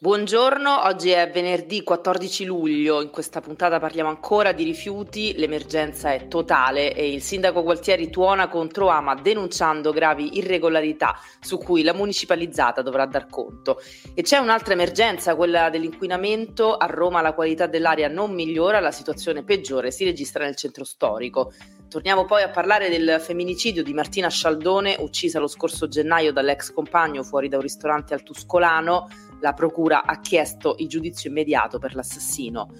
Buongiorno, oggi è venerdì 14 luglio, in questa puntata parliamo ancora di rifiuti, l'emergenza è totale e il sindaco Gualtieri tuona contro Ama denunciando gravi irregolarità su cui la municipalizzata dovrà dar conto. E c'è un'altra emergenza, quella dell'inquinamento, a Roma la qualità dell'aria non migliora, la situazione peggiore si registra nel centro storico. Torniamo poi a parlare del femminicidio di Martina Scialdone, uccisa lo scorso gennaio dall'ex compagno fuori da un ristorante al Tuscolano la procura ha chiesto il giudizio immediato per l'assassino.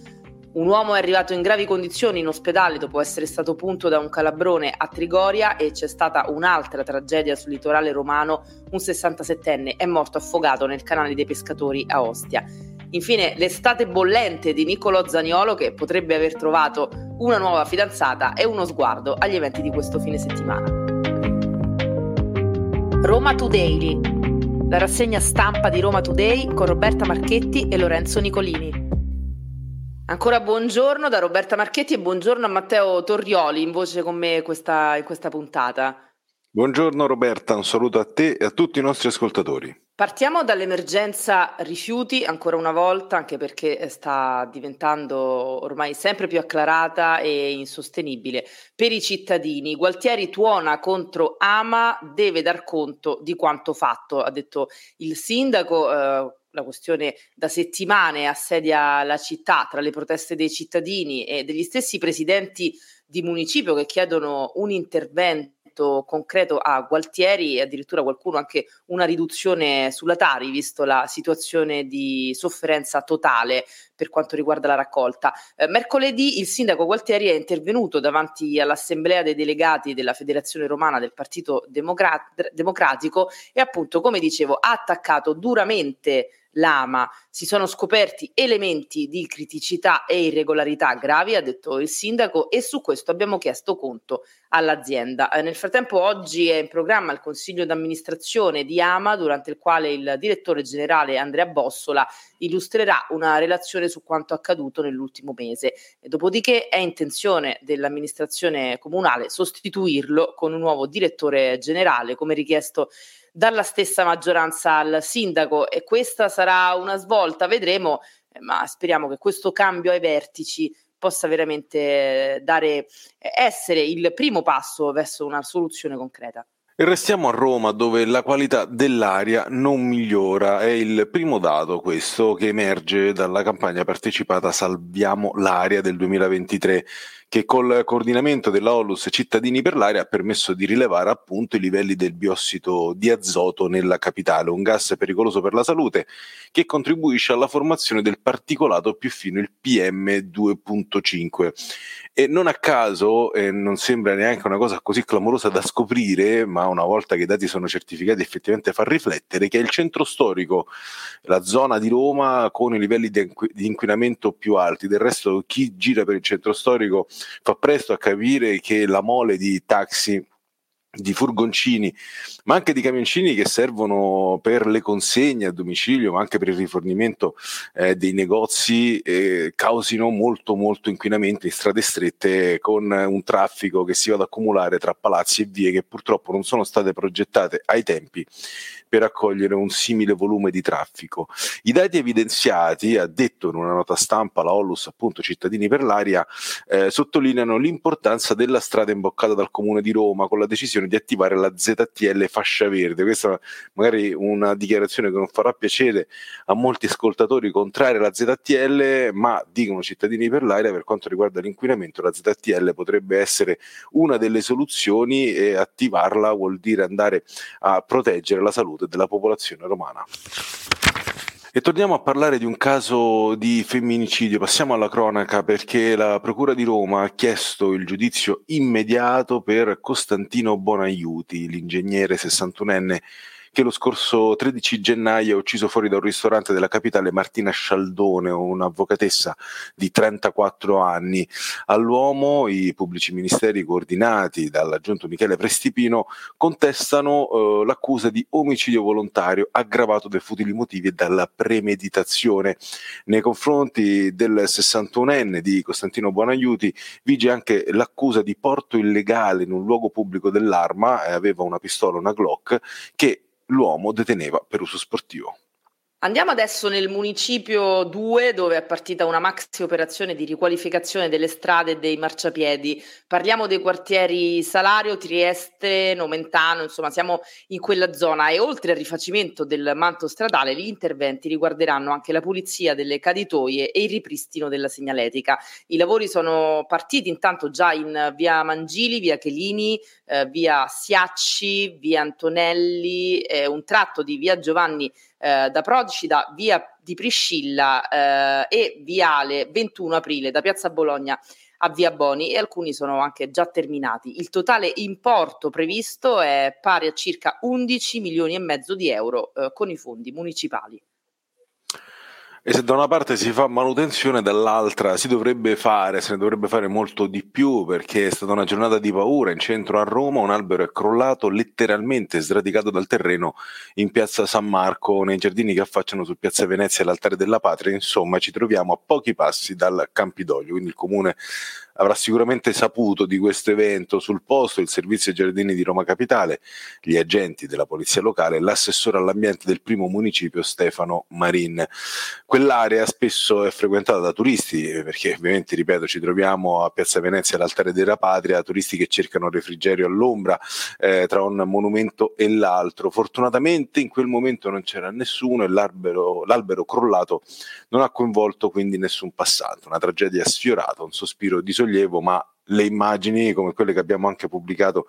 Un uomo è arrivato in gravi condizioni in ospedale dopo essere stato punto da un calabrone a Trigoria e c'è stata un'altra tragedia sul litorale romano. Un 67enne è morto affogato nel canale dei pescatori a Ostia. Infine, l'estate bollente di Niccolò Zaniolo che potrebbe aver trovato una nuova fidanzata e uno sguardo agli eventi di questo fine settimana. Roma Today la rassegna stampa di Roma Today con Roberta Marchetti e Lorenzo Nicolini. Ancora buongiorno da Roberta Marchetti e buongiorno a Matteo Torrioli in voce con me questa, in questa puntata. Buongiorno Roberta, un saluto a te e a tutti i nostri ascoltatori. Partiamo dall'emergenza rifiuti ancora una volta, anche perché sta diventando ormai sempre più acclarata e insostenibile per i cittadini. Gualtieri tuona contro Ama, deve dar conto di quanto fatto, ha detto il sindaco. Eh, la questione da settimane assedia la città tra le proteste dei cittadini e degli stessi presidenti di municipio che chiedono un intervento aiuto concreto a Gualtieri e addirittura qualcuno anche una riduzione sulla Tari, visto la situazione di sofferenza totale per quanto riguarda la raccolta. Eh, mercoledì il sindaco Gualtieri è intervenuto davanti all'assemblea dei delegati della Federazione Romana del Partito Democrat- Democratico e appunto, come dicevo, ha attaccato duramente l'AMA. Si sono scoperti elementi di criticità e irregolarità gravi, ha detto il sindaco, e su questo abbiamo chiesto conto all'azienda. Eh, nel frattempo oggi è in programma il consiglio d'amministrazione di AMA, durante il quale il direttore generale Andrea Bossola illustrerà una relazione su quanto accaduto nell'ultimo mese. Dopodiché è intenzione dell'amministrazione comunale sostituirlo con un nuovo direttore generale, come richiesto dalla stessa maggioranza al sindaco e questa sarà una svolta, vedremo, eh, ma speriamo che questo cambio ai vertici possa veramente dare, eh, essere il primo passo verso una soluzione concreta. E restiamo a Roma dove la qualità dell'aria non migliora, è il primo dato questo che emerge dalla campagna partecipata Salviamo l'aria del 2023 che col coordinamento della Olus Cittadini per l'Aria ha permesso di rilevare appunto i livelli del biossido di azoto nella capitale, un gas pericoloso per la salute che contribuisce alla formazione del particolato più fino, il PM2.5. E non a caso, eh, non sembra neanche una cosa così clamorosa da scoprire, ma una volta che i dati sono certificati effettivamente fa riflettere, che è il centro storico, la zona di Roma con i livelli di inquinamento più alti. Del resto chi gira per il centro storico fa presto a capire che la mole di taxi di furgoncini, ma anche di camioncini che servono per le consegne a domicilio, ma anche per il rifornimento eh, dei negozi, eh, causino molto molto inquinamento in strade strette con un traffico che si va ad accumulare tra palazzi e vie che purtroppo non sono state progettate ai tempi per accogliere un simile volume di traffico. I dati evidenziati, ha detto in una nota stampa la Ollus, appunto Cittadini per l'Aria, eh, sottolineano l'importanza della strada imboccata dal Comune di Roma con la decisione di attivare la ZTL fascia verde. Questa è magari una dichiarazione che non farà piacere a molti ascoltatori contrari alla ZTL, ma dicono Cittadini per l'Aria per quanto riguarda l'inquinamento, la ZTL potrebbe essere una delle soluzioni e attivarla vuol dire andare a proteggere la salute della popolazione romana. E torniamo a parlare di un caso di femminicidio. Passiamo alla cronaca perché la Procura di Roma ha chiesto il giudizio immediato per Costantino Bonaiuti, l'ingegnere 61enne che lo scorso 13 gennaio ha ucciso fuori da un ristorante della capitale Martina Scialdone, un'avvocatessa di 34 anni. All'uomo i pubblici ministeri coordinati dall'aggiunto Michele Prestipino contestano eh, l'accusa di omicidio volontario aggravato dai futili motivi e dalla premeditazione. Nei confronti del 61enne di Costantino Buonaiuti vige anche l'accusa di porto illegale in un luogo pubblico dell'arma, eh, aveva una pistola, una Glock, che l'uomo deteneva per uso sportivo. Andiamo adesso nel municipio 2 dove è partita una maxi operazione di riqualificazione delle strade e dei marciapiedi. Parliamo dei quartieri Salario, Trieste, Nomentano, insomma siamo in quella zona e oltre al rifacimento del manto stradale gli interventi riguarderanno anche la pulizia delle caditoie e il ripristino della segnaletica. I lavori sono partiti intanto già in via Mangili, via Chelini, eh, via Siacci, via Antonelli, eh, un tratto di via Giovanni eh, da Procida, via di Priscilla eh, e viale 21 aprile da Piazza Bologna a Via Boni e alcuni sono anche già terminati. Il totale importo previsto è pari a circa 11 milioni e mezzo di euro eh, con i fondi municipali. E se da una parte si fa manutenzione, dall'altra si dovrebbe fare, se ne dovrebbe fare molto di più perché è stata una giornata di paura. In centro a Roma un albero è crollato letteralmente sradicato dal terreno in piazza San Marco, nei giardini che affacciano su piazza Venezia e l'altare della patria. Insomma, ci troviamo a pochi passi dal Campidoglio, quindi il comune avrà sicuramente saputo di questo evento sul posto il Servizio Giardini di Roma Capitale, gli agenti della Polizia Locale e l'assessore all'ambiente del primo municipio Stefano Marin. Quell'area spesso è frequentata da turisti, perché ovviamente, ripeto, ci troviamo a Piazza Venezia all'altare della patria, turisti che cercano refrigerio all'ombra eh, tra un monumento e l'altro. Fortunatamente in quel momento non c'era nessuno e l'albero, l'albero crollato non ha coinvolto quindi nessun passante. Una tragedia sfiorata, un sospiro di sollievo, ma le immagini come quelle che abbiamo anche pubblicato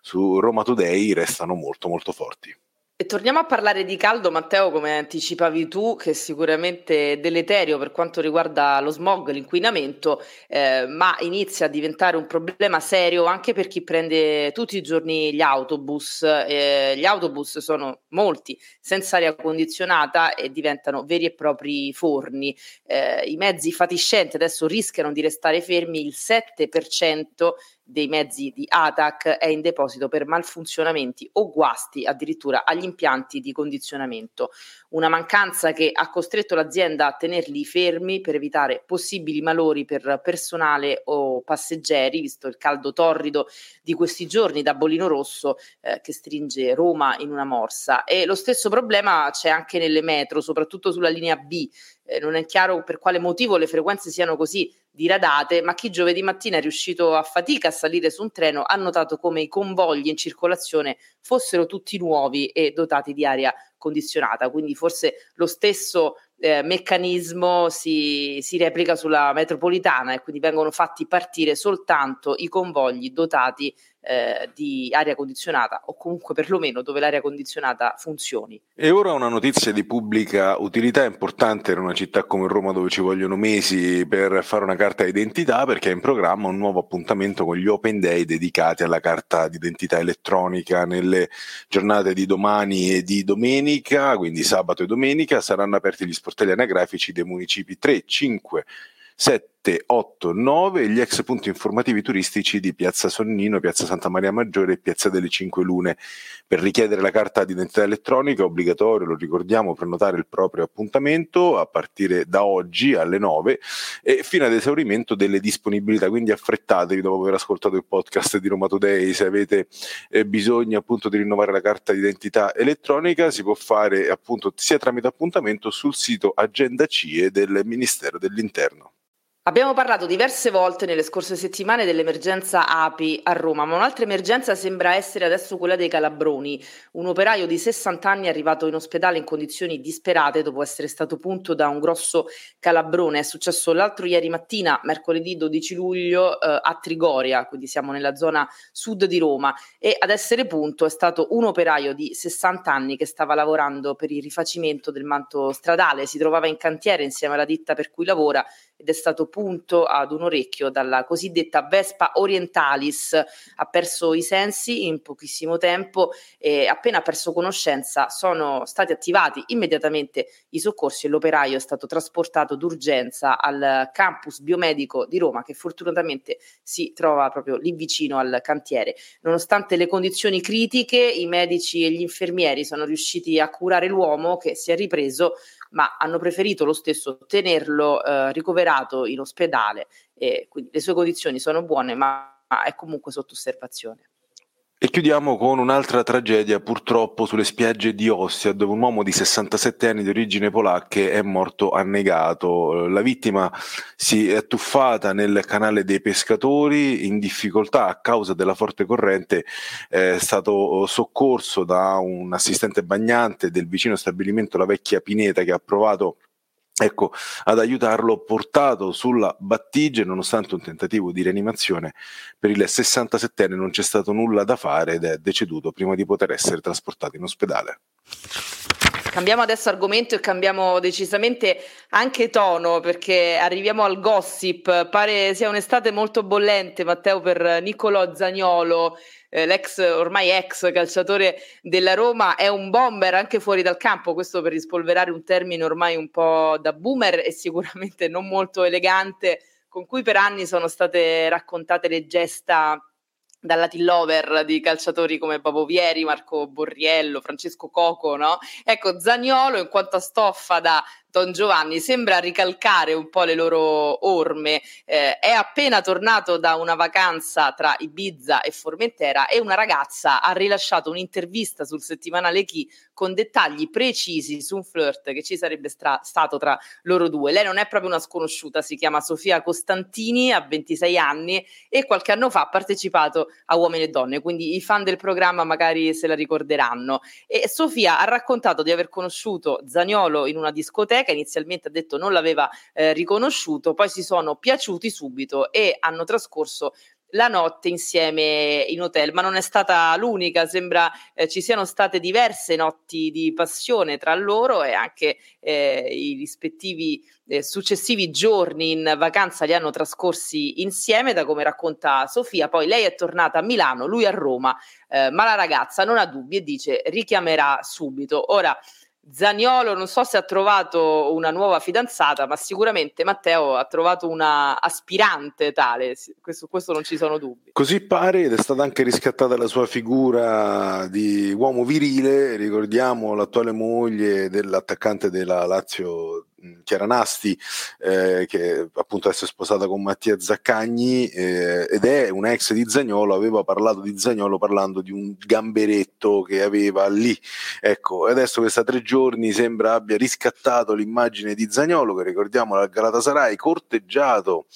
su Roma Today restano molto molto forti. E torniamo a parlare di caldo, Matteo, come anticipavi tu, che è sicuramente deleterio per quanto riguarda lo smog, l'inquinamento, eh, ma inizia a diventare un problema serio anche per chi prende tutti i giorni gli autobus. Eh, gli autobus sono molti, senza aria condizionata e diventano veri e propri forni. Eh, I mezzi fatiscenti adesso rischiano di restare fermi il 7% dei mezzi di ATAC è in deposito per malfunzionamenti o guasti addirittura agli impianti di condizionamento. Una mancanza che ha costretto l'azienda a tenerli fermi per evitare possibili malori per personale o passeggeri, visto il caldo torrido di questi giorni da Bolino Rosso eh, che stringe Roma in una morsa. E lo stesso problema c'è anche nelle metro, soprattutto sulla linea B. Eh, non è chiaro per quale motivo le frequenze siano così diradate, ma chi giovedì mattina è riuscito a fatica a salire su un treno ha notato come i convogli in circolazione fossero tutti nuovi e dotati di aria condizionata, quindi forse lo stesso eh, meccanismo si, si, replica sulla metropolitana e quindi vengono fatti partire soltanto i convogli dotati eh, di aria condizionata o comunque perlomeno dove l'aria condizionata funzioni. E ora una notizia di pubblica utilità importante in una città come Roma dove ci vogliono mesi per fare una carta d'identità perché è in programma un nuovo appuntamento con gli Open Day dedicati alla carta d'identità elettronica nelle giornate di domani e di domenica, quindi sabato e domenica saranno aperti gli sportelli anagrafici dei municipi 3, 5, 7 7, 8, 9 gli ex punti informativi turistici di Piazza Sonnino, Piazza Santa Maria Maggiore e Piazza delle Cinque Lune. Per richiedere la carta d'identità elettronica è obbligatorio, lo ricordiamo, prenotare il proprio appuntamento a partire da oggi alle 9 e fino ad esaurimento delle disponibilità, quindi affrettatevi dopo aver ascoltato il podcast di Roma Today, se avete eh, bisogno appunto di rinnovare la carta d'identità elettronica si può fare appunto sia tramite appuntamento sul sito Agenda CIE del Ministero dell'Interno. Abbiamo parlato diverse volte nelle scorse settimane dell'emergenza API a Roma, ma un'altra emergenza sembra essere adesso quella dei calabroni. Un operaio di 60 anni è arrivato in ospedale in condizioni disperate dopo essere stato punto da un grosso calabrone. È successo l'altro ieri mattina, mercoledì 12 luglio, eh, a Trigoria, quindi siamo nella zona sud di Roma. E ad essere punto è stato un operaio di 60 anni che stava lavorando per il rifacimento del manto stradale. Si trovava in cantiere insieme alla ditta per cui lavora ed è stato punto ad un orecchio dalla cosiddetta Vespa orientalis. Ha perso i sensi in pochissimo tempo e appena perso conoscenza sono stati attivati immediatamente i soccorsi e l'operaio è stato trasportato d'urgenza al campus biomedico di Roma che fortunatamente si trova proprio lì vicino al cantiere. Nonostante le condizioni critiche, i medici e gli infermieri sono riusciti a curare l'uomo che si è ripreso ma hanno preferito lo stesso tenerlo eh, ricoverato in ospedale e quindi le sue condizioni sono buone, ma è comunque sotto osservazione. E chiudiamo con un'altra tragedia purtroppo sulle spiagge di Ostia dove un uomo di 67 anni di origine polacche è morto annegato. La vittima si è tuffata nel canale dei pescatori in difficoltà a causa della forte corrente, è stato soccorso da un assistente bagnante del vicino stabilimento La Vecchia Pineta che ha provato ecco, ad aiutarlo portato sulla battigia nonostante un tentativo di rianimazione per il 67enne non c'è stato nulla da fare ed è deceduto prima di poter essere trasportato in ospedale. Cambiamo adesso argomento e cambiamo decisamente anche tono perché arriviamo al gossip. Pare sia un'estate molto bollente, Matteo, per Nicolò Zagnolo, eh, l'ex, ormai ex calciatore della Roma, è un bomber anche fuori dal campo, questo per rispolverare un termine ormai un po' da boomer e sicuramente non molto elegante, con cui per anni sono state raccontate le gesta da Latin lover di calciatori come Bobo Vieri, Marco Borriello, Francesco Coco, no? Ecco, Zagnolo in quanto a stoffa da Don Giovanni sembra ricalcare un po' le loro orme. Eh, è appena tornato da una vacanza tra Ibiza e Formentera e una ragazza ha rilasciato un'intervista sul settimanale Chi con dettagli precisi su un flirt che ci sarebbe stra- stato tra loro due. Lei non è proprio una sconosciuta, si chiama Sofia Costantini, ha 26 anni e qualche anno fa ha partecipato a Uomini e Donne, quindi i fan del programma magari se la ricorderanno. E Sofia ha raccontato di aver conosciuto Zagnolo in una discoteca, inizialmente ha detto non l'aveva eh, riconosciuto, poi si sono piaciuti subito e hanno trascorso la notte insieme in hotel, ma non è stata l'unica, sembra eh, ci siano state diverse notti di passione tra loro e anche eh, i rispettivi eh, successivi giorni in vacanza li hanno trascorsi insieme, da come racconta Sofia. Poi lei è tornata a Milano, lui a Roma, eh, ma la ragazza non ha dubbi e dice richiamerà subito. Ora, Zaniolo non so se ha trovato una nuova fidanzata, ma sicuramente Matteo ha trovato una aspirante tale, questo, questo non ci sono dubbi. Così pare ed è stata anche riscattata la sua figura di uomo virile, ricordiamo l'attuale moglie dell'attaccante della Lazio Chiara Nasti, eh, che appunto adesso è sposata con Mattia Zaccagni eh, ed è un ex di Zagnolo, aveva parlato di Zagnolo parlando di un gamberetto che aveva lì. Ecco, adesso questa tre giorni sembra abbia riscattato l'immagine di Zagnolo, che ricordiamo al Galatasaray, corteggiato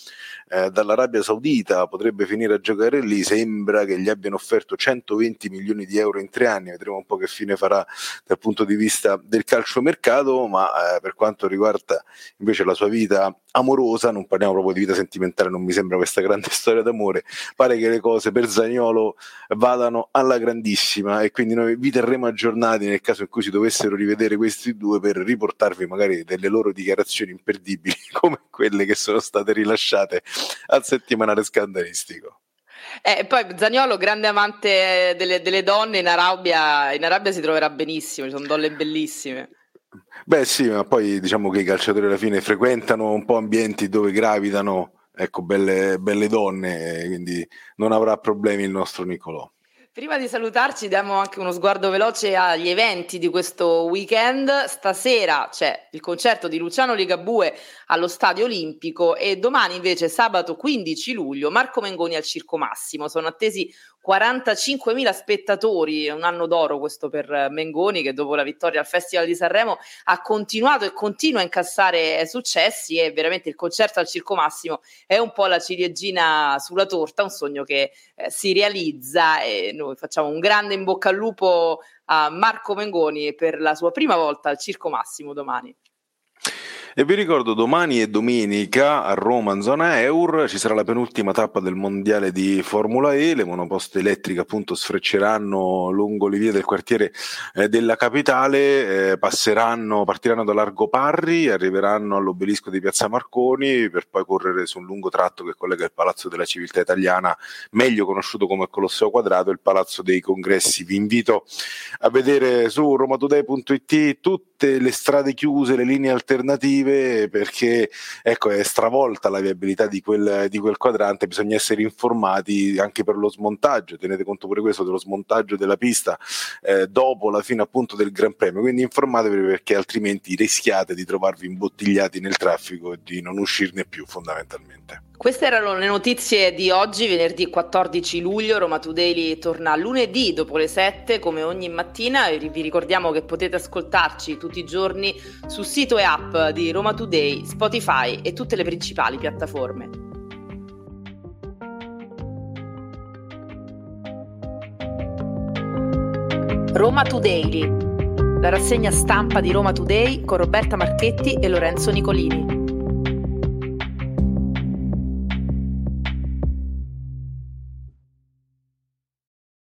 eh, dall'Arabia Saudita, potrebbe finire a giocare lì, sembra che gli abbiano offerto 120 milioni di euro in tre anni, vedremo un po' che fine farà dal punto di vista del calciomercato, ma eh, per quanto riguarda invece la sua vita amorosa, non parliamo proprio di vita sentimentale, non mi sembra questa grande storia d'amore, pare che le cose per Zagnolo vadano alla grandissima e quindi noi vi terremo aggiornati nel caso in cui si dovessero rivedere questi due per riportarvi magari delle loro dichiarazioni imperdibili come quelle che sono state rilasciate al settimanale scandalistico. Eh, poi Zagnolo, grande amante delle, delle donne, in Arabia, in Arabia si troverà benissimo, ci sono donne bellissime. Beh sì, ma poi diciamo che i calciatori alla fine frequentano un po' ambienti dove gravitano ecco, belle, belle donne, quindi non avrà problemi il nostro Nicolò. Prima di salutarci diamo anche uno sguardo veloce agli eventi di questo weekend. Stasera c'è il concerto di Luciano Ligabue allo Stadio Olimpico e domani invece sabato 15 luglio Marco Mengoni al Circo Massimo. Sono attesi 45.000 spettatori, un anno d'oro questo per Mengoni che dopo la vittoria al Festival di Sanremo ha continuato e continua a incassare successi e veramente il concerto al Circo Massimo è un po' la ciliegina sulla torta, un sogno che eh, si realizza e noi facciamo un grande in bocca al lupo a Marco Mengoni per la sua prima volta al Circo Massimo domani. E vi ricordo domani e domenica a Roma in zona Eur ci sarà la penultima tappa del mondiale di Formula E, le monoposte elettriche appunto sfrecceranno lungo le vie del quartiere eh, della capitale, eh, passeranno, partiranno da Largo Parri, arriveranno all'obelisco di Piazza Marconi per poi correre su un lungo tratto che collega il Palazzo della Civiltà Italiana, meglio conosciuto come Colosseo Quadrato, il Palazzo dei Congressi. Vi invito a vedere su romatoday.it tutte le strade chiuse, le linee alternative positive perché ecco, è stravolta la viabilità di quel, di quel quadrante, bisogna essere informati anche per lo smontaggio, tenete conto pure questo dello smontaggio della pista eh, dopo la fine appunto del Gran Premio, quindi informatevi perché altrimenti rischiate di trovarvi imbottigliati nel traffico e di non uscirne più fondamentalmente. Queste erano le notizie di oggi, venerdì 14 luglio. Roma Today torna lunedì dopo le 7 come ogni mattina vi ricordiamo che potete ascoltarci tutti i giorni sul sito e app di Roma Today, Spotify e tutte le principali piattaforme. Roma Today, la rassegna stampa di Roma Today con Roberta Marchetti e Lorenzo Nicolini.